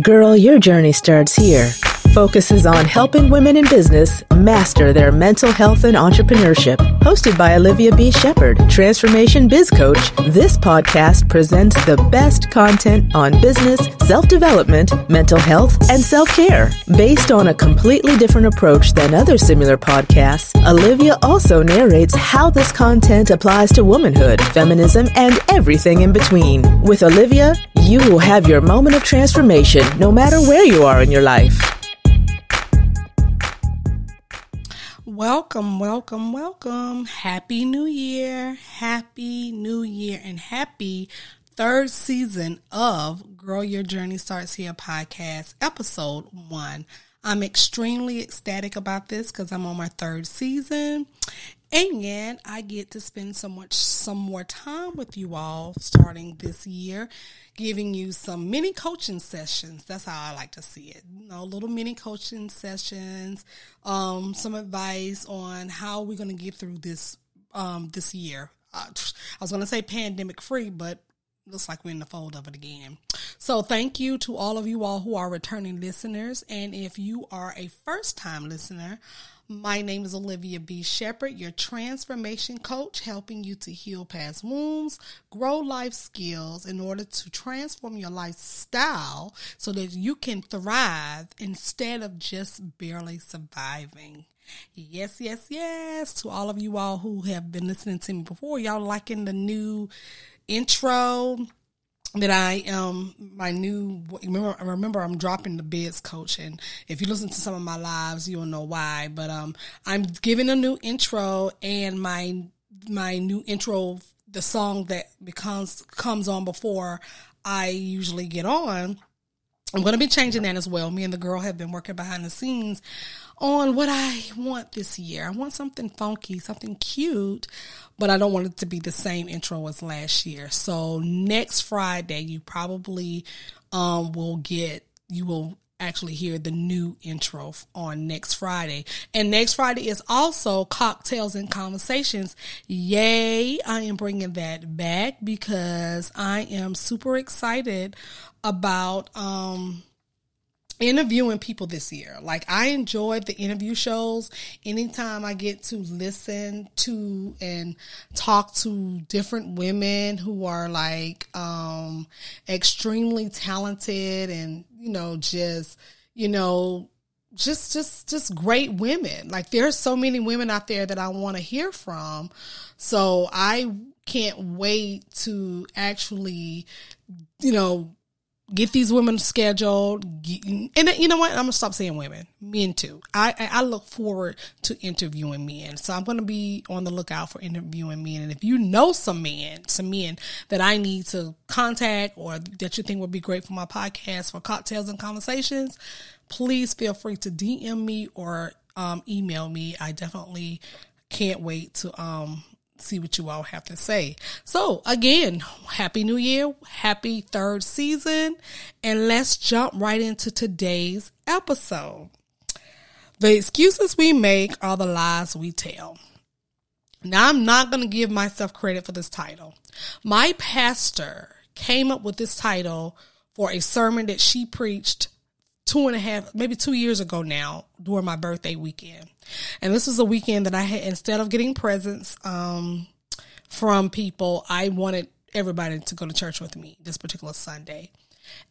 Girl, your journey starts here. Focuses on helping women in business master their mental health and entrepreneurship. Hosted by Olivia B. Shepard, Transformation Biz Coach, this podcast presents the best content on business, self development, mental health, and self care. Based on a completely different approach than other similar podcasts, Olivia also narrates how this content applies to womanhood, feminism, and everything in between. With Olivia, you will have your moment of transformation no matter where you are in your life. Welcome, welcome, welcome. Happy New Year. Happy New Year and happy third season of Girl Your Journey Starts Here podcast, episode one. I'm extremely ecstatic about this because I'm on my third season and I get to spend so much, some more time with you all starting this year, giving you some mini coaching sessions. That's how I like to see it. You know, little mini coaching sessions, um, some advice on how we're going to get through this, um, this year. Uh, I was going to say pandemic free, but looks like we're in the fold of it again. So thank you to all of you all who are returning listeners. And if you are a first time listener, my name is Olivia B. Shepard, your transformation coach, helping you to heal past wounds, grow life skills in order to transform your lifestyle so that you can thrive instead of just barely surviving. Yes, yes, yes. To all of you all who have been listening to me before, y'all liking the new intro that I um my new remember remember I'm dropping the biz coach and if you listen to some of my lives you'll know why but um I'm giving a new intro and my my new intro the song that becomes comes on before I usually get on I'm going to be changing that as well. Me and the girl have been working behind the scenes on what I want this year. I want something funky, something cute, but I don't want it to be the same intro as last year. So next Friday, you probably um, will get, you will actually hear the new intro on next Friday. And next Friday is also cocktails and conversations. Yay. I am bringing that back because I am super excited about, um, interviewing people this year. Like I enjoyed the interview shows. Anytime I get to listen to and talk to different women who are like um extremely talented and you know just you know just just just great women. Like there's so many women out there that I want to hear from. So I can't wait to actually you know get these women scheduled. and you know what? I'm gonna stop saying women, men too. I I look forward to interviewing men, so I'm gonna be on the lookout for interviewing men. And if you know some men, some men that I need to contact or that you think would be great for my podcast for cocktails and conversations, please feel free to DM me or um, email me. I definitely can't wait to um see what you all have to say. So again, happy new year, happy third season, and let's jump right into today's episode. The excuses we make are the lies we tell. Now, I'm not going to give myself credit for this title. My pastor came up with this title for a sermon that she preached two and a half, maybe two years ago now during my birthday weekend. And this was a weekend that I had, instead of getting presents um, from people, I wanted everybody to go to church with me this particular Sunday.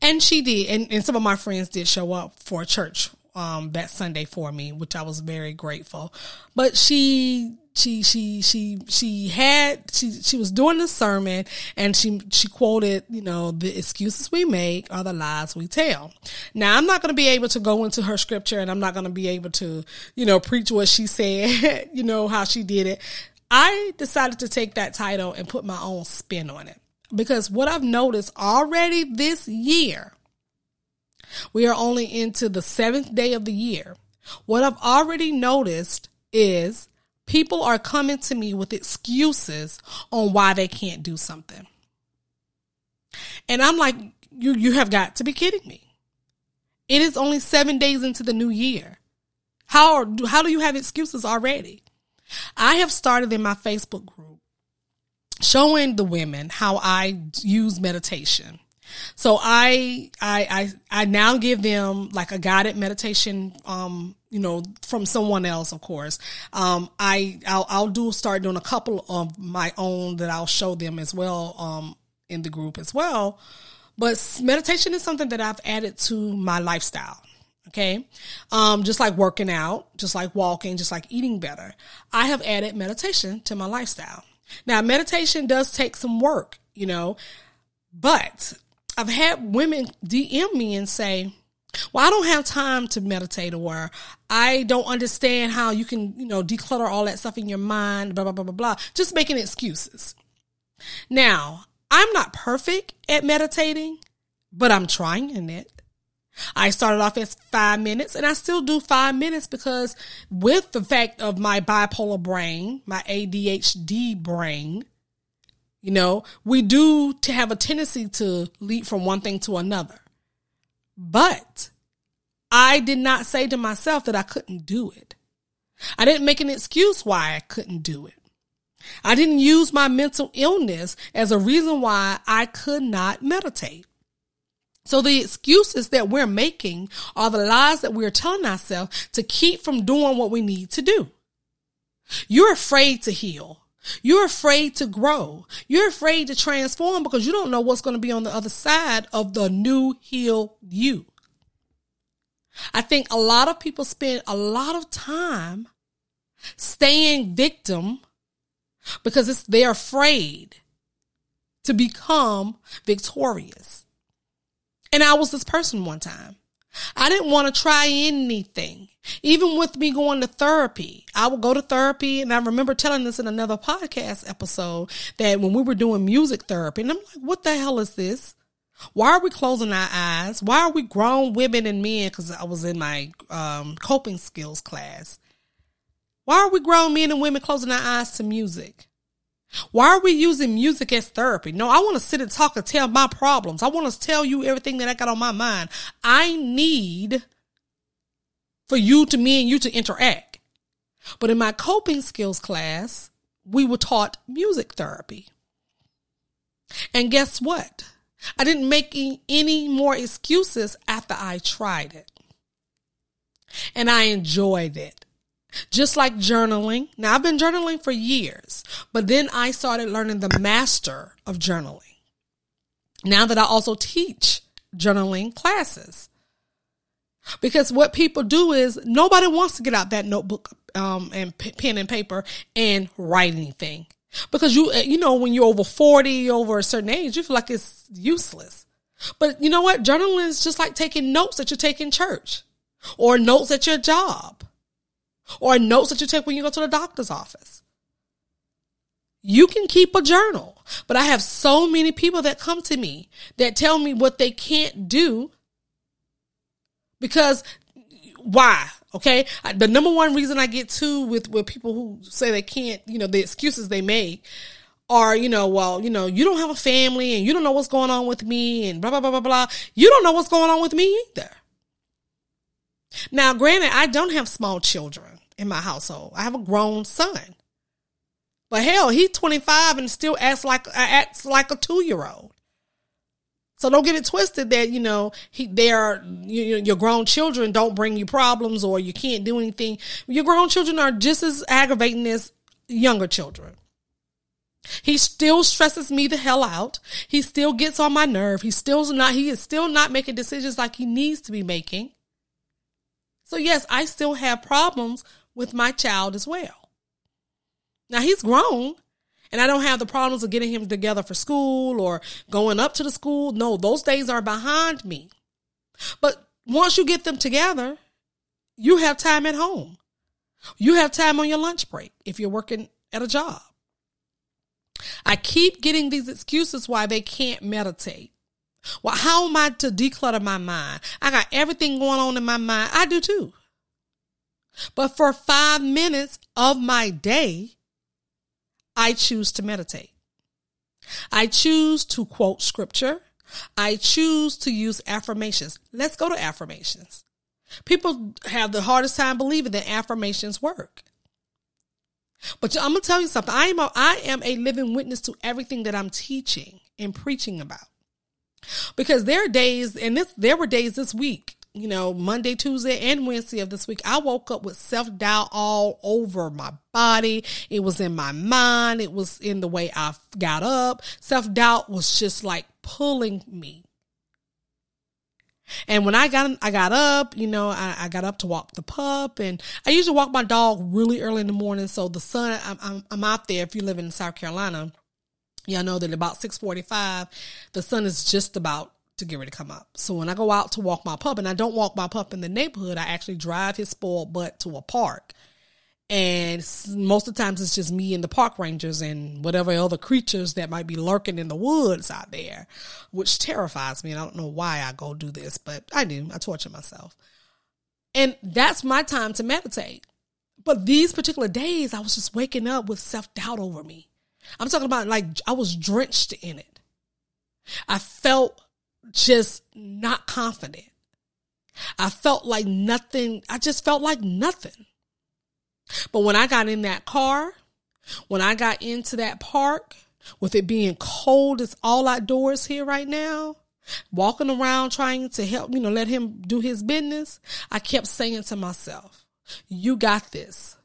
And she did. And, and some of my friends did show up for church um, that Sunday for me, which I was very grateful. But she she she she she had she she was doing the sermon and she she quoted you know the excuses we make are the lies we tell now i'm not going to be able to go into her scripture and i'm not going to be able to you know preach what she said you know how she did it i decided to take that title and put my own spin on it because what i've noticed already this year we are only into the seventh day of the year. What I've already noticed is people are coming to me with excuses on why they can't do something. And I'm like, you, you have got to be kidding me. It is only seven days into the new year. How, how do you have excuses already? I have started in my Facebook group showing the women how I use meditation So I, I, I, I now give them like a guided meditation, um, you know, from someone else, of course. Um, I, I'll, I'll do start doing a couple of my own that I'll show them as well, um, in the group as well. But meditation is something that I've added to my lifestyle. Okay. Um, just like working out, just like walking, just like eating better. I have added meditation to my lifestyle. Now, meditation does take some work, you know, but I've had women DM me and say, well, I don't have time to meditate or I don't understand how you can, you know, declutter all that stuff in your mind, blah, blah, blah, blah, blah. Just making excuses. Now, I'm not perfect at meditating, but I'm trying in it. I started off as five minutes and I still do five minutes because with the fact of my bipolar brain, my ADHD brain, you know, we do to have a tendency to leap from one thing to another. But I did not say to myself that I couldn't do it. I didn't make an excuse why I couldn't do it. I didn't use my mental illness as a reason why I could not meditate. So the excuses that we're making are the lies that we're telling ourselves to keep from doing what we need to do. You're afraid to heal. You're afraid to grow. You're afraid to transform because you don't know what's going to be on the other side of the new healed you. I think a lot of people spend a lot of time staying victim because they're afraid to become victorious. And I was this person one time. I didn't want to try anything. Even with me going to therapy, I would go to therapy. And I remember telling this in another podcast episode that when we were doing music therapy, and I'm like, what the hell is this? Why are we closing our eyes? Why are we grown women and men? Because I was in my um, coping skills class. Why are we grown men and women closing our eyes to music? Why are we using music as therapy? No, I want to sit and talk and tell my problems. I want to tell you everything that I got on my mind. I need for you to me and you to interact. But in my coping skills class, we were taught music therapy. And guess what? I didn't make any more excuses after I tried it. And I enjoyed it. Just like journaling. Now, I've been journaling for years, but then I started learning the master of journaling. Now that I also teach journaling classes. Because what people do is nobody wants to get out that notebook um, and p- pen and paper and write anything. Because you, you know, when you're over 40, over a certain age, you feel like it's useless. But you know what? Journaling is just like taking notes that you take in church or notes at your job or notes that you take when you go to the doctor's office. You can keep a journal, but I have so many people that come to me that tell me what they can't do because why? Okay. The number one reason I get to with, with people who say they can't, you know, the excuses they make are, you know, well, you know, you don't have a family and you don't know what's going on with me and blah, blah, blah, blah, blah. You don't know what's going on with me either. Now, granted, I don't have small children in my household. I have a grown son. But hell, he's 25 and still acts like acts like a 2-year-old. So don't get it twisted that, you know, he they are you, your grown children don't bring you problems or you can't do anything. Your grown children are just as aggravating as younger children. He still stresses me the hell out. He still gets on my nerve. He's still not he is still not making decisions like he needs to be making. So yes, I still have problems with my child as well. Now he's grown and I don't have the problems of getting him together for school or going up to the school. No, those days are behind me. But once you get them together, you have time at home. You have time on your lunch break if you're working at a job. I keep getting these excuses why they can't meditate. Well, how am I to declutter my mind? I got everything going on in my mind. I do too. But for five minutes of my day, I choose to meditate. I choose to quote scripture. I choose to use affirmations. Let's go to affirmations. People have the hardest time believing that affirmations work. But I'm gonna tell you something. I am a, I am a living witness to everything that I'm teaching and preaching about. Because there are days, and this there were days this week, you know, Monday, Tuesday, and Wednesday of this week, I woke up with self doubt all over my body. It was in my mind. It was in the way I got up. Self doubt was just like pulling me. And when I got I got up, you know, I, I, got up to walk the pup, and I usually walk my dog really early in the morning. So the sun, I'm, I'm, I'm out there. If you live in South Carolina, y'all know that about six forty five, the sun is just about to get ready to come up. So when I go out to walk my pup, and I don't walk my pup in the neighborhood, I actually drive his spoiled butt to a park. And most of the times it's just me and the park rangers and whatever other creatures that might be lurking in the woods out there, which terrifies me. And I don't know why I go do this, but I do. I torture myself. And that's my time to meditate. But these particular days, I was just waking up with self doubt over me. I'm talking about like I was drenched in it. I felt just not confident. I felt like nothing, I just felt like nothing. But when I got in that car, when I got into that park, with it being cold, it's all outdoors here right now, walking around trying to help, you know, let him do his business, I kept saying to myself, You got this.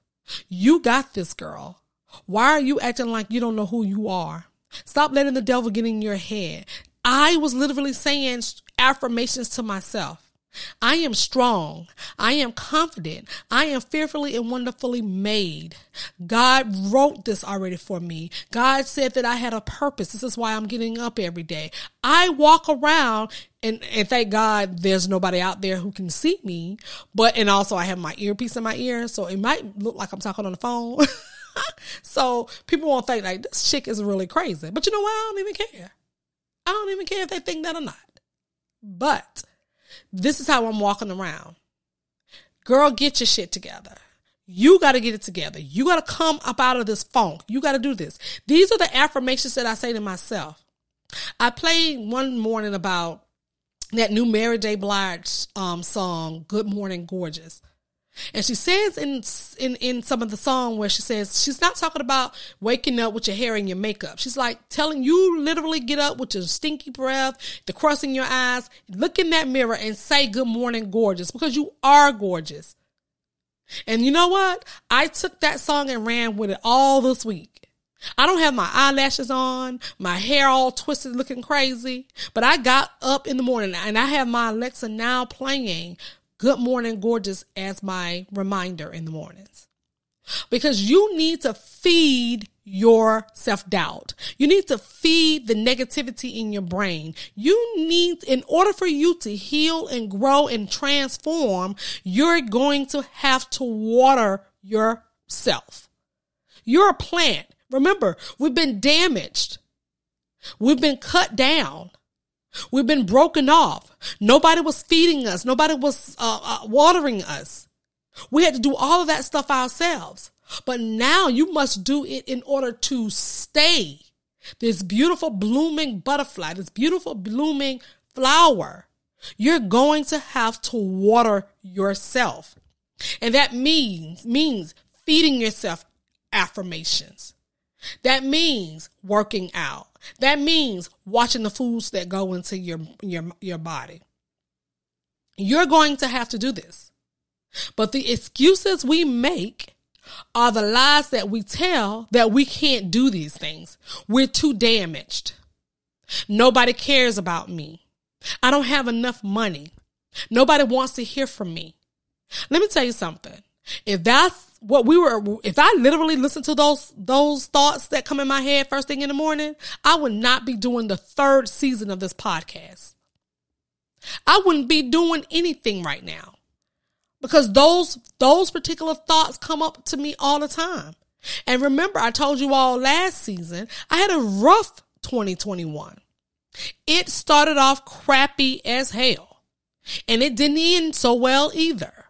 You got this, girl. Why are you acting like you don't know who you are? Stop letting the devil get in your head. I was literally saying affirmations to myself. I am strong. I am confident. I am fearfully and wonderfully made. God wrote this already for me. God said that I had a purpose. This is why I'm getting up every day. I walk around and, and thank God there's nobody out there who can see me. But, and also I have my earpiece in my ear. So it might look like I'm talking on the phone. so people won't think like this chick is really crazy. But you know what? I don't even care. I don't even care if they think that or not. But this is how I'm walking around. Girl, get your shit together. You got to get it together. You got to come up out of this funk. You got to do this. These are the affirmations that I say to myself. I played one morning about that new Mary J. Blige um, song, Good Morning Gorgeous. And she says in, in in some of the song where she says she's not talking about waking up with your hair and your makeup. She's like telling you literally get up with your stinky breath, the crust in your eyes, look in that mirror and say good morning gorgeous because you are gorgeous. And you know what? I took that song and ran with it all this week. I don't have my eyelashes on, my hair all twisted looking crazy, but I got up in the morning and I have my Alexa now playing Good Morning Gorgeous as my reminder in the mornings. Because you need to feed your self doubt. You need to feed the negativity in your brain. You need, in order for you to heal and grow and transform, you're going to have to water yourself. You're a plant. Remember, we've been damaged. We've been cut down. We've been broken off. Nobody was feeding us. Nobody was uh, uh, watering us. We had to do all of that stuff ourselves. But now you must do it in order to stay this beautiful blooming butterfly, this beautiful blooming flower. You're going to have to water yourself. And that means, means feeding yourself affirmations. That means working out. That means watching the foods that go into your your your body. You're going to have to do this. But the excuses we make are the lies that we tell that we can't do these things. We're too damaged. Nobody cares about me. I don't have enough money. Nobody wants to hear from me. Let me tell you something. If that's what we were if I literally listened to those those thoughts that come in my head first thing in the morning, I would not be doing the third season of this podcast. I wouldn't be doing anything right now. Because those those particular thoughts come up to me all the time. And remember, I told you all last season, I had a rough 2021. It started off crappy as hell. And it didn't end so well either.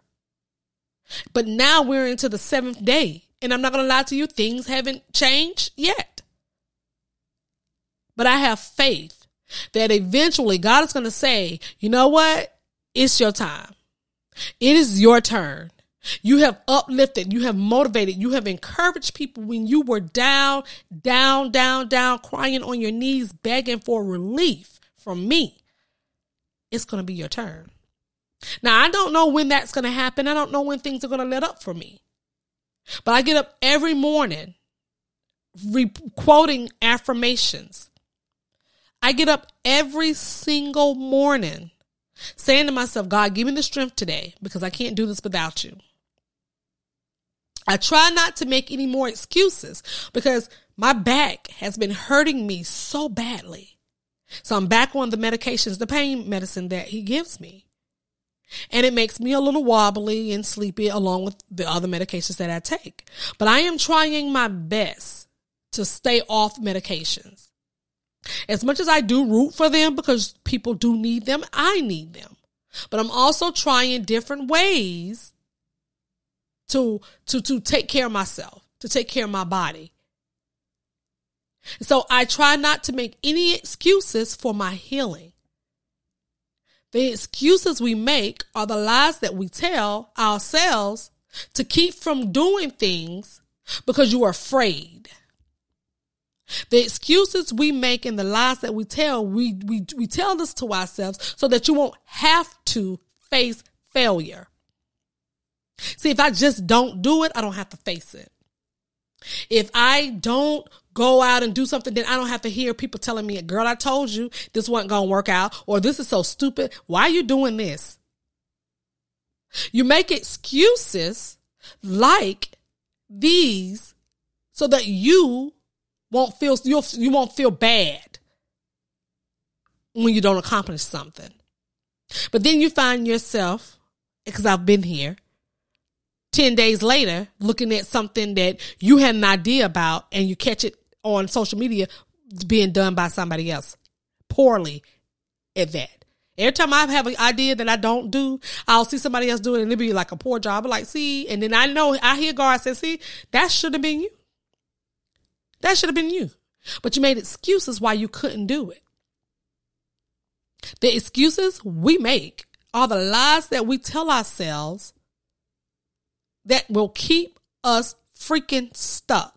But now we're into the seventh day. And I'm not going to lie to you, things haven't changed yet. But I have faith that eventually God is going to say, you know what? It's your time. It is your turn. You have uplifted, you have motivated, you have encouraged people when you were down, down, down, down, crying on your knees, begging for relief from me. it's going to be your turn. Now, I don't know when that's going to happen. I don't know when things are going to let up for me. But I get up every morning re- quoting affirmations. I get up every single morning saying to myself, God, give me the strength today because I can't do this without you. I try not to make any more excuses because my back has been hurting me so badly. So I'm back on the medications, the pain medicine that he gives me. And it makes me a little wobbly and sleepy along with the other medications that I take. But I am trying my best to stay off medications. As much as I do root for them because people do need them, I need them. But I'm also trying different ways to to to take care of myself, to take care of my body. So I try not to make any excuses for my healing. The excuses we make are the lies that we tell ourselves to keep from doing things because you are afraid. The excuses we make and the lies that we tell, we, we, we tell this to ourselves so that you won't have to face failure. See, if I just don't do it, I don't have to face it. If I don't go out and do something, then I don't have to hear people telling me, girl, I told you this wasn't going to work out, or this is so stupid. Why are you doing this? You make excuses like these so that you won't feel you'll, you won't feel bad when you don't accomplish something. But then you find yourself, because I've been here, 10 days later looking at something that you had an idea about and you catch it on social media being done by somebody else poorly at that. Every time I have an idea that I don't do, I'll see somebody else do it and it'll be like a poor job. I'm like, see, and then I know I hear God say, see, that should have been you. That should have been you. But you made excuses why you couldn't do it. The excuses we make are the lies that we tell ourselves that will keep us freaking stuck.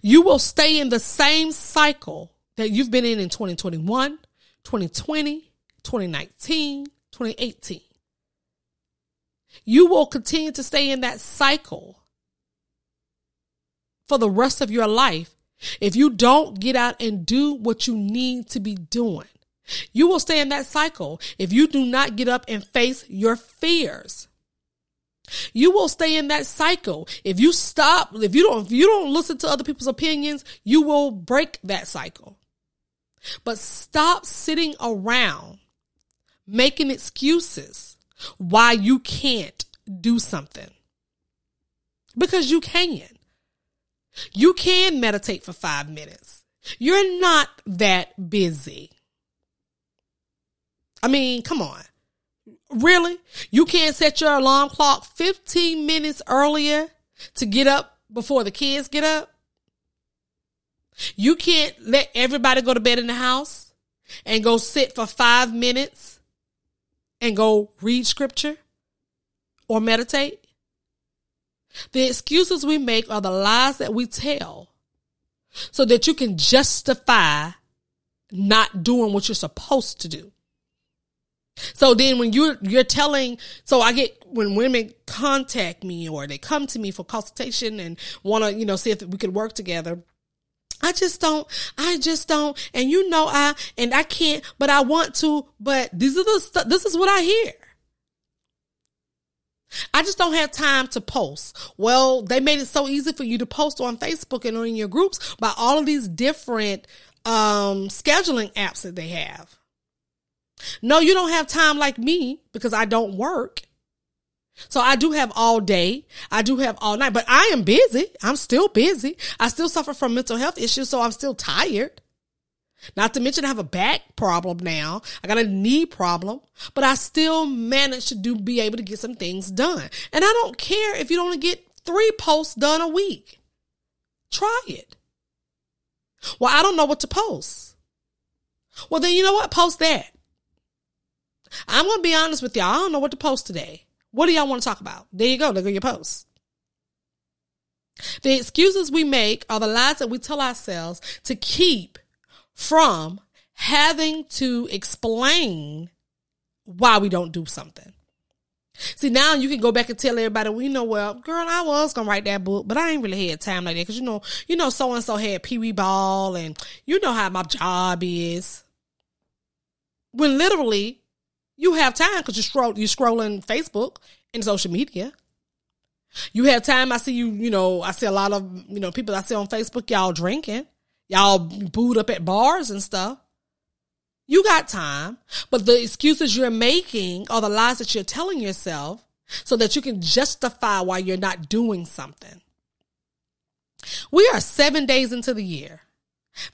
You will stay in the same cycle that you've been in in 2021, 2020, 2019, 2018. You will continue to stay in that cycle for the rest of your life if you don't get out and do what you need to be doing. You will stay in that cycle if you do not get up and face your fears. You will stay in that cycle. If you stop, if you don't, if you don't listen to other people's opinions, you will break that cycle. But stop sitting around making excuses why you can't do something. Because you can. You can meditate for five minutes. You're not that busy. I mean, come on. Really? You can't set your alarm clock 15 minutes earlier to get up before the kids get up? You can't let everybody go to bed in the house and go sit for five minutes and go read scripture or meditate? The excuses we make are the lies that we tell so that you can justify not doing what you're supposed to do. So then when you're you're telling so I get when women contact me or they come to me for consultation and want to, you know, see if we could work together. I just don't, I just don't, and you know, I, and I can't, but I want to, but these are the, st- this is what I hear. I just don't have time to post. Well, they made it so easy for you to post on Facebook and on your groups by all of these different, um, scheduling apps that they have. No, you don't have time like me because I don't work. So I do have all day. I do have all night, but I am busy. I'm still busy. I still suffer from mental health issues, so I'm still tired. Not to mention I have a back problem now. I got a knee problem, but I still manage to do be able to get some things done. And I don't care if you don't get three posts done a week. Try it. Well, I don't know what to post. Well, then you know what? Post that. I'm to be honest with y'all. I don't know what to post today. What do y'all want to talk about? There you go. Look at your posts. The excuses we make are the lies that we tell ourselves to keep from having to explain why we don't do something. See, now you can go back and tell everybody, well, you know, well, girl, I was gonna write that book, but I ain't really had time like that because you know, you know, so and so had Pee Wee Ball, and you know how my job is. When literally, you have time because you scroll, you scrolling Facebook and social media. You have time. I see you. You know, I see a lot of you know people I see on Facebook. Y'all drinking, y'all booed up at bars and stuff. You got time, but the excuses you're making are the lies that you're telling yourself so that you can justify why you're not doing something. We are seven days into the year.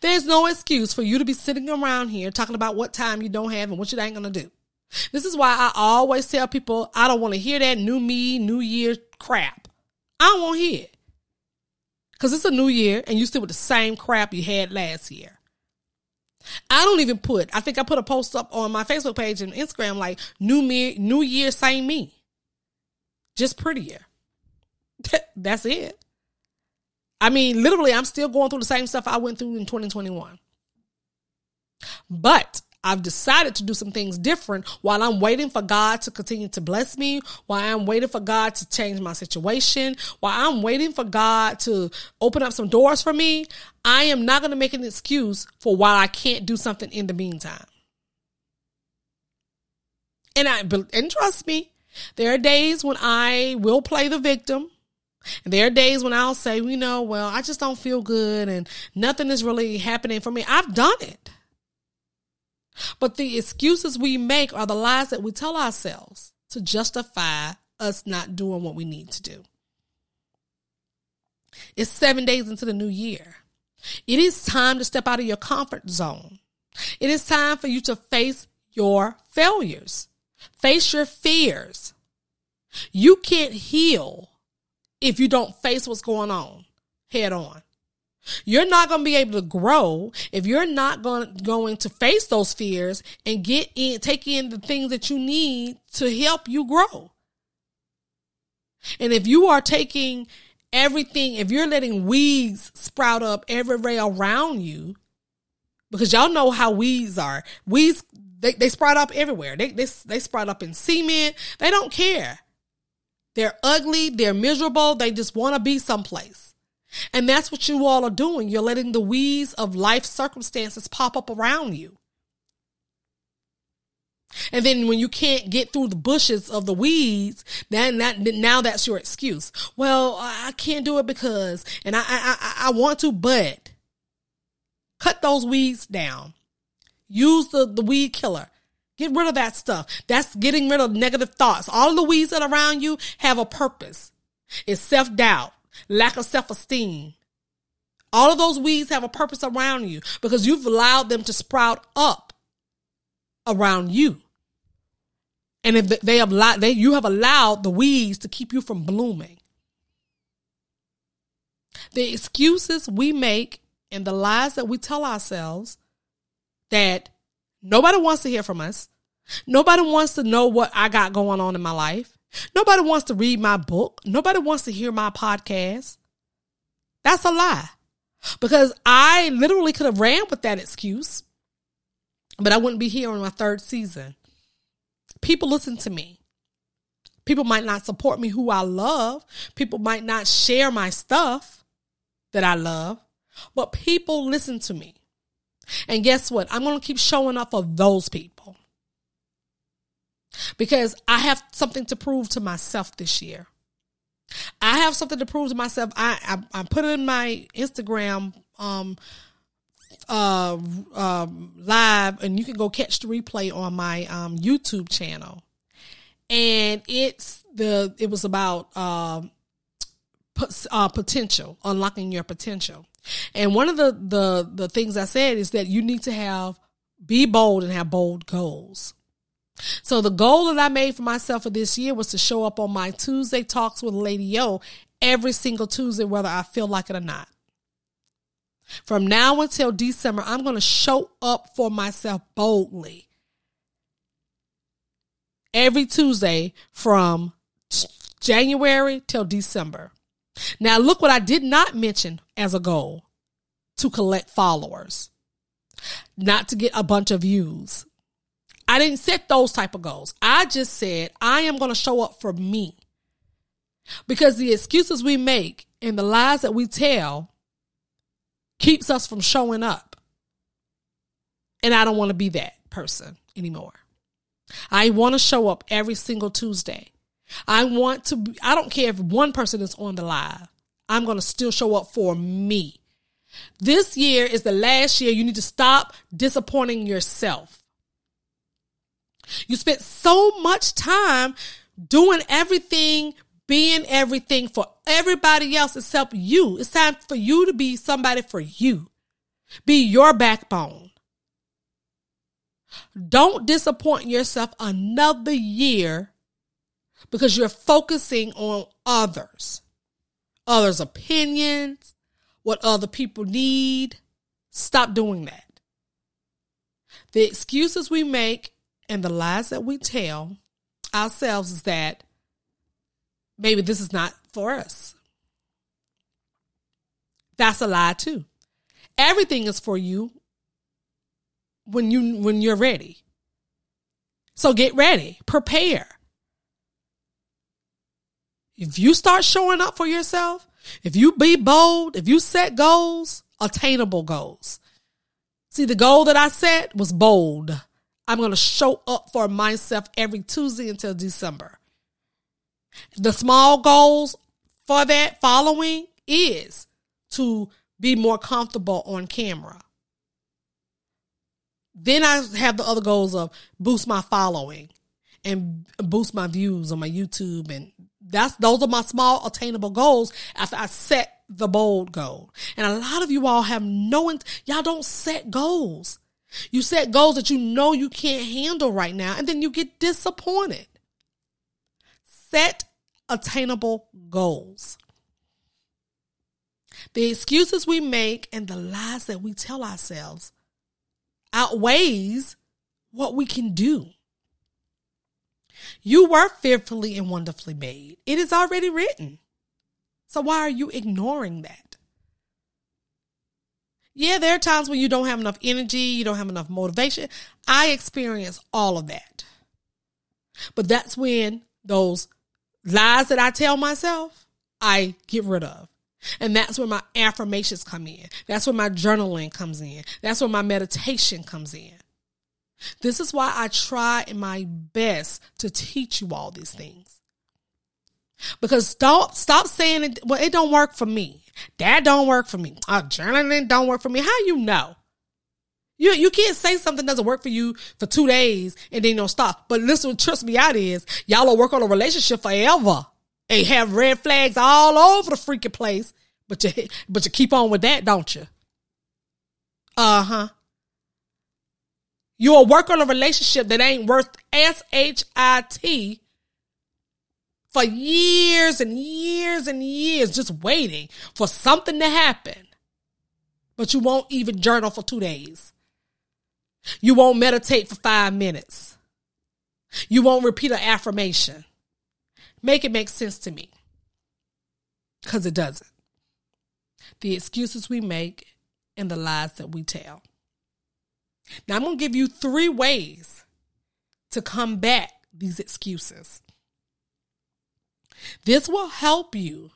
There's no excuse for you to be sitting around here talking about what time you don't have and what you ain't gonna do. This is why I always tell people I don't want to hear that new me, new year crap. I don't want to hear it. Because it's a new year and you still with the same crap you had last year. I don't even put. I think I put a post up on my Facebook page and Instagram like new me, new year, same me, just prettier. That's it. I mean, literally, I'm still going through the same stuff I went through in 2021. But I've decided to do some things different while I'm waiting for God to continue to bless me, while I'm waiting for God to change my situation, while I'm waiting for God to open up some doors for me. I am not going to make an excuse for why I can't do something in the meantime. And I and trust me, there are days when I will play the victim. And there are days when I'll say, you know, well, I just don't feel good and nothing is really happening for me. I've done it. But the excuses we make are the lies that we tell ourselves to justify us not doing what we need to do. It's seven days into the new year. It is time to step out of your comfort zone. It is time for you to face your failures, face your fears. You can't heal if you don't face what's going on head on. You're not going to be able to grow if you're not going, going to face those fears and get in, take in the things that you need to help you grow. And if you are taking everything, if you're letting weeds sprout up everywhere around you, because y'all know how weeds are. Weeds, they, they sprout up everywhere. They, they, they sprout up in cement. They don't care. They're ugly. They're miserable. They just want to be someplace. And that's what you all are doing. You're letting the weeds of life circumstances pop up around you. And then when you can't get through the bushes of the weeds, then that now that's your excuse. Well, I can't do it because, and I, I, I want to, but cut those weeds down. Use the, the weed killer. Get rid of that stuff. That's getting rid of negative thoughts. All the weeds that are around you have a purpose. It's self doubt lack of self esteem. All of those weeds have a purpose around you because you've allowed them to sprout up around you. And if they have they, you have allowed the weeds to keep you from blooming. The excuses we make and the lies that we tell ourselves that nobody wants to hear from us. Nobody wants to know what I got going on in my life. Nobody wants to read my book. Nobody wants to hear my podcast. That's a lie. Because I literally could have ran with that excuse, but I wouldn't be here in my third season. People listen to me. People might not support me who I love. People might not share my stuff that I love, but people listen to me. And guess what? I'm going to keep showing up for those people because I have something to prove to myself this year. I have something to prove to myself. I I, I put it in my Instagram um uh, uh live, and you can go catch the replay on my um YouTube channel. And it's the it was about um uh, potential, unlocking your potential. And one of the the the things I said is that you need to have be bold and have bold goals. So the goal that I made for myself for this year was to show up on my Tuesday talks with Lady O every single Tuesday, whether I feel like it or not. From now until December, I'm going to show up for myself boldly. Every Tuesday from January till December. Now, look what I did not mention as a goal to collect followers. not to get a bunch of views. I didn't set those type of goals. I just said, I am going to show up for me. Because the excuses we make and the lies that we tell keeps us from showing up. And I don't want to be that person anymore. I want to show up every single Tuesday. I want to, I don't care if one person is on the live. I'm going to still show up for me. This year is the last year you need to stop disappointing yourself. You spent so much time doing everything, being everything for everybody else except you. It's time for you to be somebody for you. Be your backbone. Don't disappoint yourself another year because you're focusing on others, others' opinions, what other people need. Stop doing that. The excuses we make and the lies that we tell ourselves is that maybe this is not for us. That's a lie too. Everything is for you when you when you're ready. So get ready, prepare. If you start showing up for yourself, if you be bold, if you set goals, attainable goals. See, the goal that I set was bold. I'm going to show up for myself every Tuesday until December. The small goals for that following is to be more comfortable on camera. Then I have the other goals of boost my following and boost my views on my YouTube and that's those are my small attainable goals after I set the bold goal. And a lot of you all have no y'all don't set goals. You set goals that you know you can't handle right now and then you get disappointed. Set attainable goals. The excuses we make and the lies that we tell ourselves outweighs what we can do. You were fearfully and wonderfully made. It is already written. So why are you ignoring that? Yeah, there are times when you don't have enough energy, you don't have enough motivation. I experience all of that. But that's when those lies that I tell myself, I get rid of. And that's where my affirmations come in. That's where my journaling comes in. That's where my meditation comes in. This is why I try my best to teach you all these things. Because stop stop saying it well, it don't work for me. That don't work for me. Uh, journaling don't work for me. How you know? You you can't say something doesn't work for you for two days and then don't stop. But listen, trust me out is y'all will work on a relationship forever and have red flags all over the freaking place. But you but you keep on with that, don't you? Uh huh. You'll work on a relationship that ain't worth S H I T for years and years and years, just waiting for something to happen. But you won't even journal for two days. You won't meditate for five minutes. You won't repeat an affirmation. Make it make sense to me. Because it doesn't. The excuses we make and the lies that we tell. Now, I'm going to give you three ways to combat these excuses. This will help you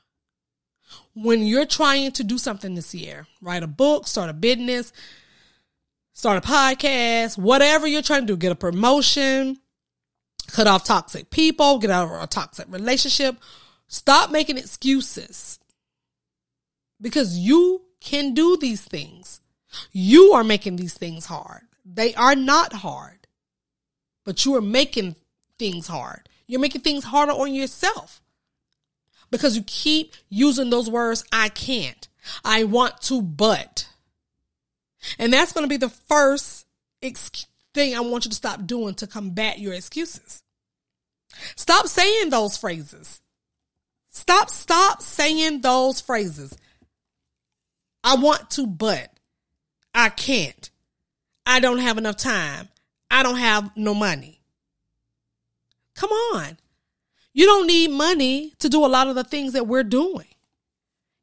when you're trying to do something this year write a book, start a business, start a podcast, whatever you're trying to do, get a promotion, cut off toxic people, get out of a toxic relationship. Stop making excuses because you can do these things. You are making these things hard. They are not hard, but you are making things hard. You're making things harder on yourself because you keep using those words, I can't, I want to, but. And that's going to be the first ex- thing I want you to stop doing to combat your excuses. Stop saying those phrases. Stop, stop saying those phrases. I want to, but. I can't. I don't have enough time. I don't have no money. Come on. You don't need money to do a lot of the things that we're doing.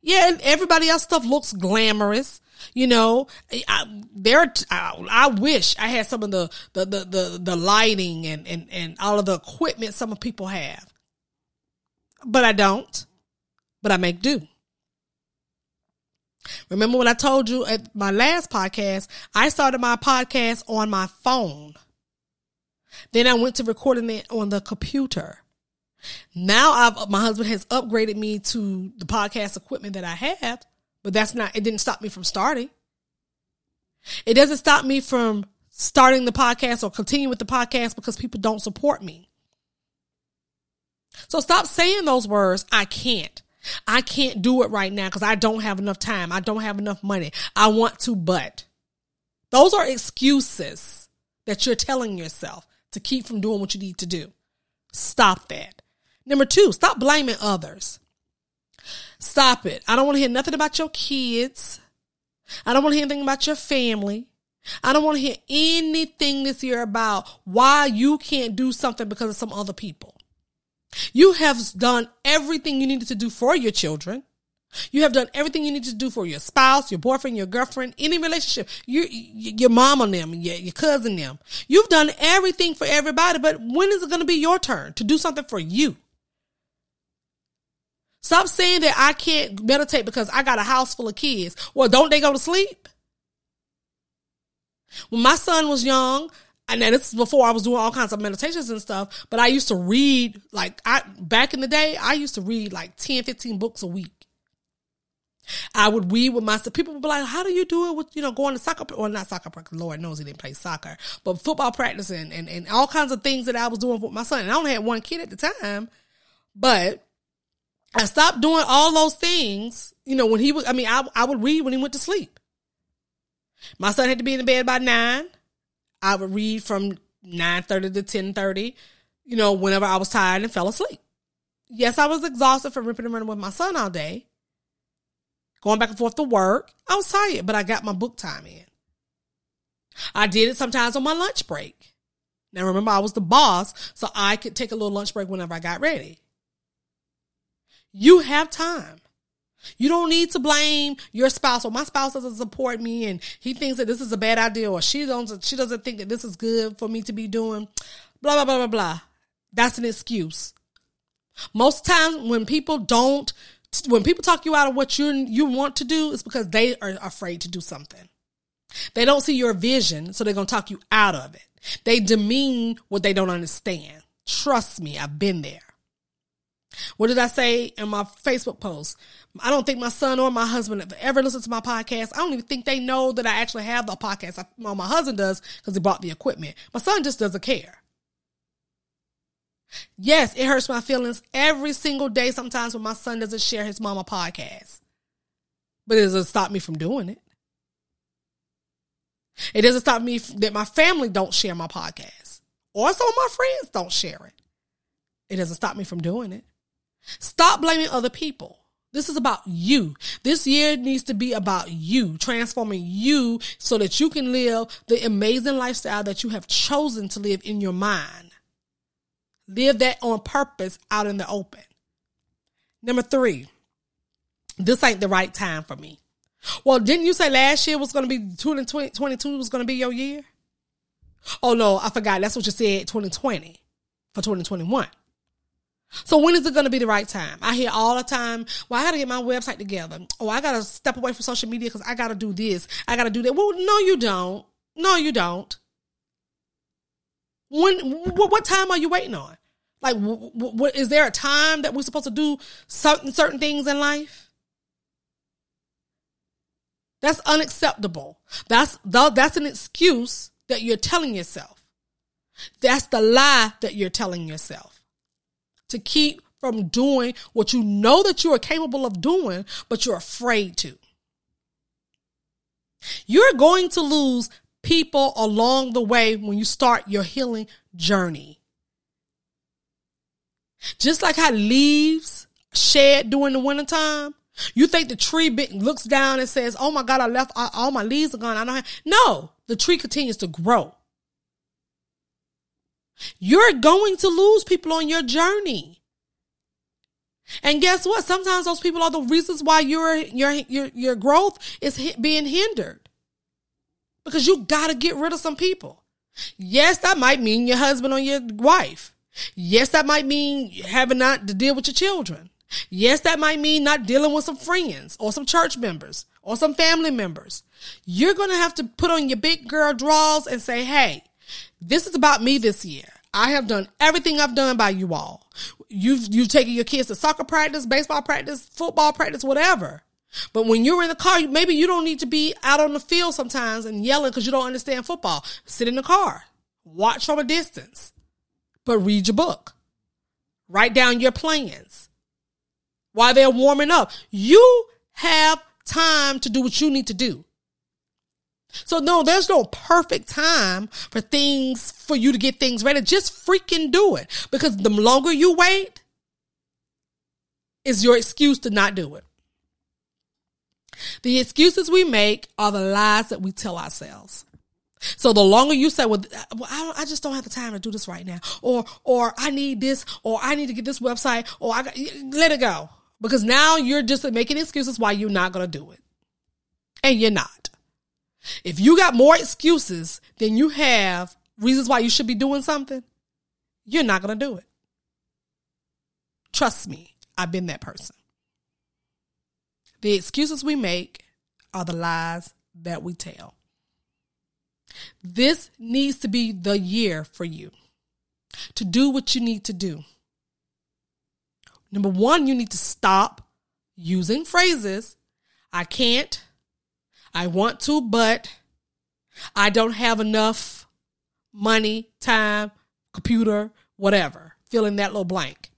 Yeah, and everybody else stuff looks glamorous. You know, I, there. I, I, wish I had some of the the the the, the lighting and, and and all of the equipment some of people have, but I don't. But I make do. Remember when I told you at my last podcast, I started my podcast on my phone. Then I went to recording it on the computer. Now I've, my husband has upgraded me to the podcast equipment that I have, but that's not, it didn't stop me from starting. It doesn't stop me from starting the podcast or continue with the podcast because people don't support me. So stop saying those words. I can't. I can't do it right now because I don't have enough time. I don't have enough money. I want to, but those are excuses that you're telling yourself to keep from doing what you need to do. Stop that. Number two, stop blaming others. Stop it. I don't want to hear nothing about your kids. I don't want to hear anything about your family. I don't want to hear anything this year about why you can't do something because of some other people. You have done everything you needed to do for your children. You have done everything you need to do for your spouse, your boyfriend, your girlfriend, any relationship, your, your mom on them, your, your cousin them. You've done everything for everybody, but when is it going to be your turn to do something for you? Stop saying that I can't meditate because I got a house full of kids. Well, don't they go to sleep? When my son was young, and this is before I was doing all kinds of meditations and stuff, but I used to read like I back in the day, I used to read like 10, 15 books a week. I would read with myself. People would be like, "How do you do it with you know going to soccer or not soccer practice? Lord knows he didn't play soccer, but football practice and, and and all kinds of things that I was doing with my son. And I only had one kid at the time, but I stopped doing all those things. You know, when he was, I mean, I I would read when he went to sleep. My son had to be in the bed by nine. I would read from 9.30 to 10.30, you know, whenever I was tired and fell asleep. Yes, I was exhausted from ripping and running with my son all day. Going back and forth to work. I was tired, but I got my book time in. I did it sometimes on my lunch break. Now remember, I was the boss, so I could take a little lunch break whenever I got ready. You have time. You don't need to blame your spouse or my spouse doesn't support me and he thinks that this is a bad idea or she don't she doesn't think that this is good for me to be doing blah blah blah blah blah. That's an excuse. Most times when people don't when people talk you out of what you you want to do it's because they are afraid to do something. They don't see your vision, so they're to talk you out of it. They demean what they don't understand. Trust me, I've been there. What did I say in my Facebook post? I don't think my son or my husband have ever listened to my podcast. I don't even think they know that I actually have the podcast. I, well, my husband does because he bought the equipment. My son just doesn't care. Yes, it hurts my feelings every single day sometimes when my son doesn't share his mama podcast. But it doesn't stop me from doing it. It doesn't stop me that my family don't share my podcast or some of my friends don't share it. It doesn't stop me from doing it. Stop blaming other people. This is about you. This year needs to be about you, transforming you so that you can live the amazing lifestyle that you have chosen to live in your mind. Live that on purpose out in the open. Number three, this ain't the right time for me. Well, didn't you say last year was going to be 2022 was going to be your year? Oh no, I forgot. That's what you said 2020 for 2021. So when is it going to be the right time? I hear all the time, well, I got to get my website together. Oh, I got to step away from social media because I got to do this. I got to do that. Well, no, you don't. No, you don't. When, what time are you waiting on? Like, is there a time that we're supposed to do certain, certain things in life? That's unacceptable. That's, that's an excuse that you're telling yourself. That's the lie that you're telling yourself to keep from doing what you know that you are capable of doing, but you're afraid to. You're going to lose people along the way when you start your healing journey. Just like how leaves shed during the wintertime, you think the tree looks down and says, Oh my God, I left all my leaves are gone. I don't have. No, the tree continues to grow. You're going to lose people on your journey. And guess what? Sometimes those people are the reasons why your your your your growth is being hindered. Because you got to get rid of some people. Yes, that might mean your husband or your wife. Yes, that might mean having not to deal with your children. Yes, that might mean not dealing with some friends or some church members or some family members. You're going to have to put on your big girl draws and say, Hey, this is about me this year. I have done everything I've done by you all. You've you've taken your kids to soccer practice, baseball practice, football practice, whatever. But when you're in the car, maybe you don't need to be out on the field sometimes and yelling because you don't understand football. Sit in the car, watch from a distance, but read your book. Write down your plans while they're warming up. You have time to do what you need to do. So no, there's no perfect time for things for you to get things ready. Just freaking do it. Because the longer you wait is your excuse to not do it. The excuses we make are the lies that we tell ourselves. So the longer you say, well, I, I, just don't have the time to do this right now, or, or I need this, or I need to get this website, or I let it go. Because now you're just making excuses why you're not going to do it. And you're not. If you got more excuses than you have reasons why you should be doing something, you're not going to do it. Trust me, I've been that person. The excuses we make are the lies that we tell. This needs to be the year for you to do what you need to do. Number one, you need to stop using phrases I can't, I want to, but I don't have enough money, time, computer, whatever. Fill in that little blank.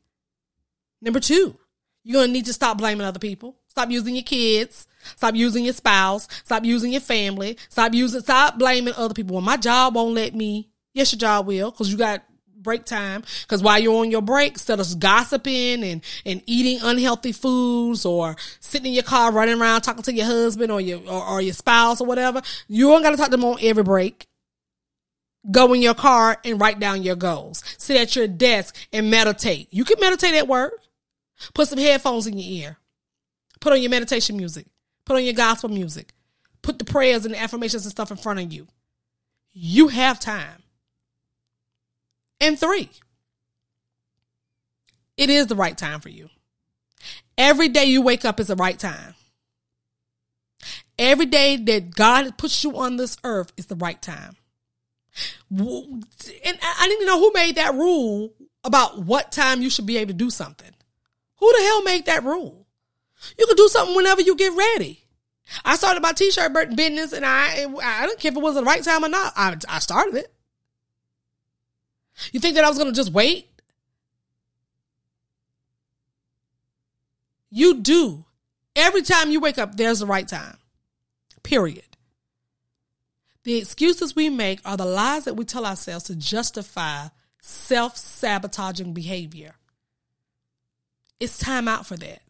Number two, you're going to need to stop blaming other people. Stop using your kids. Stop using your spouse. Stop using your family. Stop using, stop blaming other people. Well, my job won't let me. Yes, your job will, because you got break time because while you're on your break, instead of gossiping and, and eating unhealthy foods or sitting in your car running around talking to your husband or your, or, or your spouse or whatever, you don't got to talk to them on every break. Go in your car and write down your goals. Sit at your desk and meditate. You can meditate at work. Put some headphones in your ear. Put on your meditation music. Put on your gospel music. Put the prayers and the affirmations and stuff in front of you. You have time. And three, it is the right time for you. Every day you wake up is the right time. Every day that God puts you on this earth is the right time. And I need to know who made that rule about what time you should be able to do something. Who the hell made that rule? You can do something whenever you get ready. I started my t-shirt business and I I don't care if it was the right time or not. I, I started it. You think that I was going to just wait? You do. Every time you wake up, there's the right time. Period. The excuses we make are the lies that we tell ourselves to justify self sabotaging behavior. It's time out for that.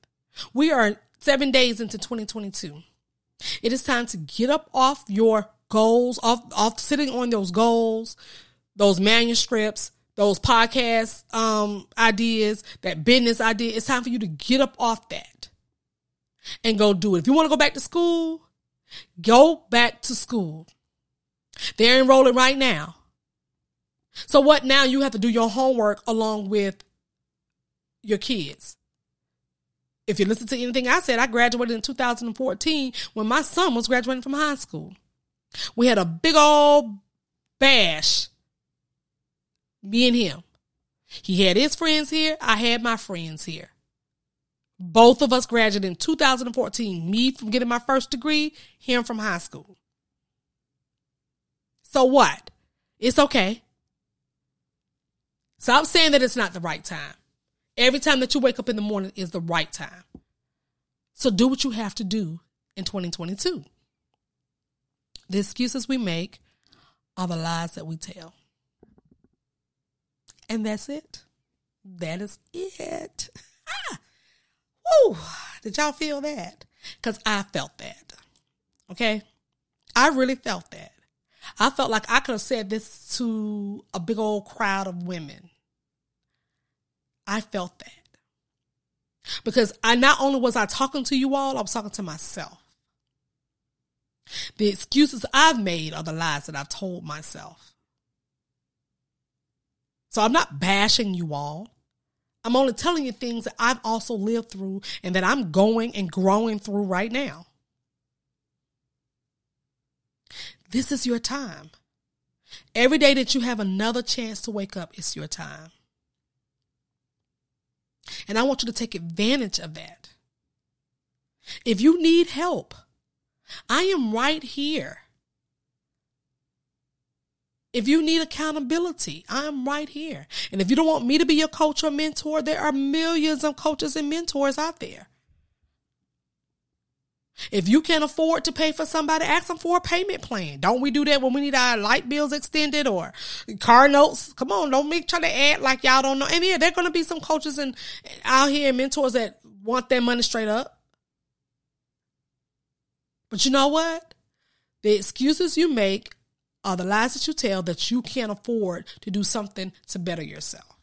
We are seven days into 2022. It is time to get up off your goals, off, off sitting on those goals, those manuscripts, those podcast um, ideas, that business idea. It's time for you to get up off that and go do it. If you want to go back to school, go back to school. They're enrolling right now. So what now? You have to do your homework along with your kids. If you listen to anything I said, I graduated in 2014 when my son was graduating from high school. We had a big old bash me and him. He had his friends here. I had my friends here. Both of us graduated in 2014. Me from getting my first degree, him from high school. So what? It's okay. Stop saying that it's not the right time. Every time that you wake up in the morning is the right time. So do what you have to do in 2022. The excuses we make are the lies that we tell. And that's it. That is it. Ah. Woo. Did y'all feel that? Because I felt that. Okay? I really felt that. I felt like I could have said this to a big old crowd of women. I felt that. Because I not only was I talking to you all, I was talking to myself. The excuses I've made are the lies that I've told myself. So I'm not bashing you all. I'm only telling you things that I've also lived through and that I'm going and growing through right now. This is your time. Every day that you have another chance to wake up, it's your time. And I want you to take advantage of that. If you need help, I am right here. If you need accountability, I'm right here. And if you don't want me to be your coach or mentor, there are millions of coaches and mentors out there. If you can't afford to pay for somebody, ask them for a payment plan. Don't we do that when we need our light bills extended or car notes? Come on, don't make try to act like y'all don't know. And yeah, there are to be some coaches and out here and mentors that want their money straight up. But you know what? The excuses you make are the lies that you tell that you can't afford to do something to better yourself.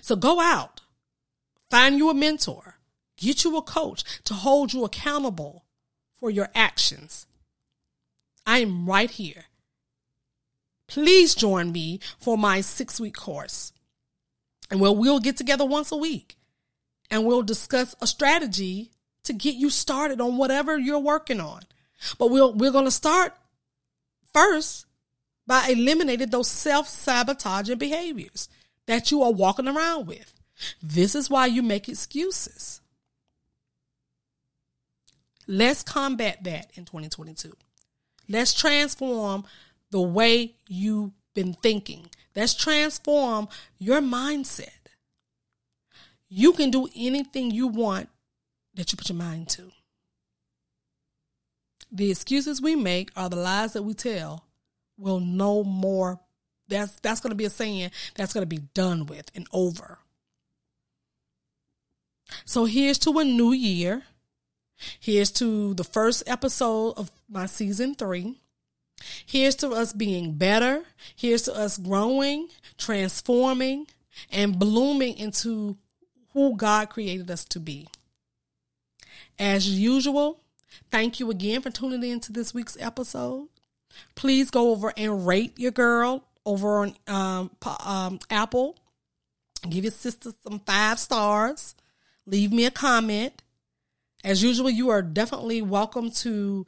So go out, find you a mentor Get you a coach to hold you accountable for your actions. I am right here. Please join me for my six week course. And we'll, we'll get together once a week and we'll discuss a strategy to get you started on whatever you're working on. But we'll, we're going to start first by eliminating those self sabotaging behaviors that you are walking around with. This is why you make excuses. Let's combat that in 2022. Let's transform the way you've been thinking. Let's transform your mindset. You can do anything you want that you put your mind to. The excuses we make are the lies that we tell will no more that's that's going to be a saying that's going to be done with and over. So here's to a new year. Here's to the first episode of my season three. Here's to us being better. Here's to us growing, transforming, and blooming into who God created us to be. As usual, thank you again for tuning in to this week's episode. Please go over and rate your girl over on um, um, Apple. Give your sister some five stars. Leave me a comment. As usual, you are definitely welcome to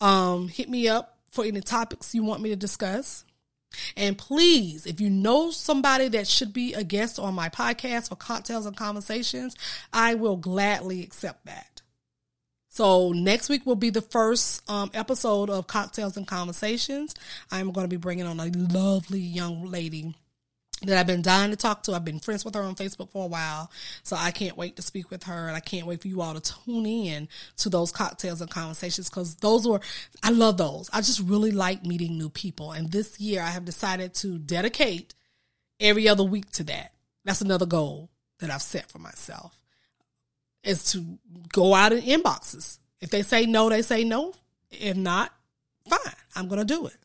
um, hit me up for any topics you want me to discuss. And please, if you know somebody that should be a guest on my podcast for cocktails and conversations, I will gladly accept that. So next week will be the first um, episode of Cocktails and Conversations. I'm going to be bringing on a lovely young lady that I've been dying to talk to. I've been friends with her on Facebook for a while. So I can't wait to speak with her and I can't wait for you all to tune in to those cocktails and conversations because those were, I love those. I just really like meeting new people. And this year I have decided to dedicate every other week to that. That's another goal that I've set for myself is to go out in inboxes. If they say no, they say no. If not, fine. I'm going to do it.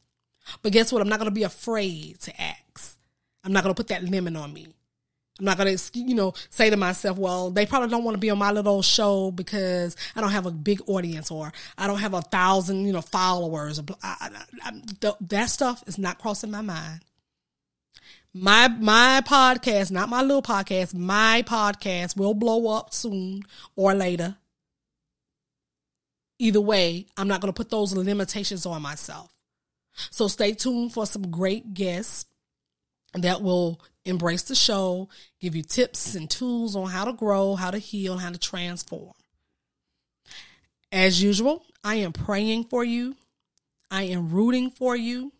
But guess what? I'm not going to be afraid to ask. I'm not going to put that limit on me. I'm not going to, you know, say to myself, well, they probably don't want to be on my little show because I don't have a big audience or I don't have a thousand, you know, followers. I, I, I, that stuff is not crossing my mind. My, my podcast, not my little podcast, my podcast will blow up soon or later. Either way, I'm not going to put those limitations on myself. So stay tuned for some great guests that will embrace the show, give you tips and tools on how to grow, how to heal, how to transform. As usual, I am praying for you. I am rooting for you.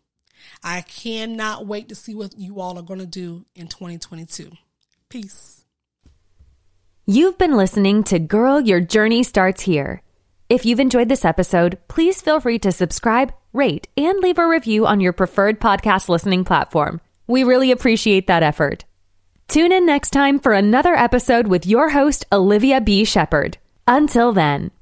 I cannot wait to see what you all are going to do in 2022. Peace. You've been listening to Girl, Your Journey Starts Here. If you've enjoyed this episode, please feel free to subscribe, rate, and leave a review on your preferred podcast listening platform. We really appreciate that effort. Tune in next time for another episode with your host, Olivia B. Shepard. Until then.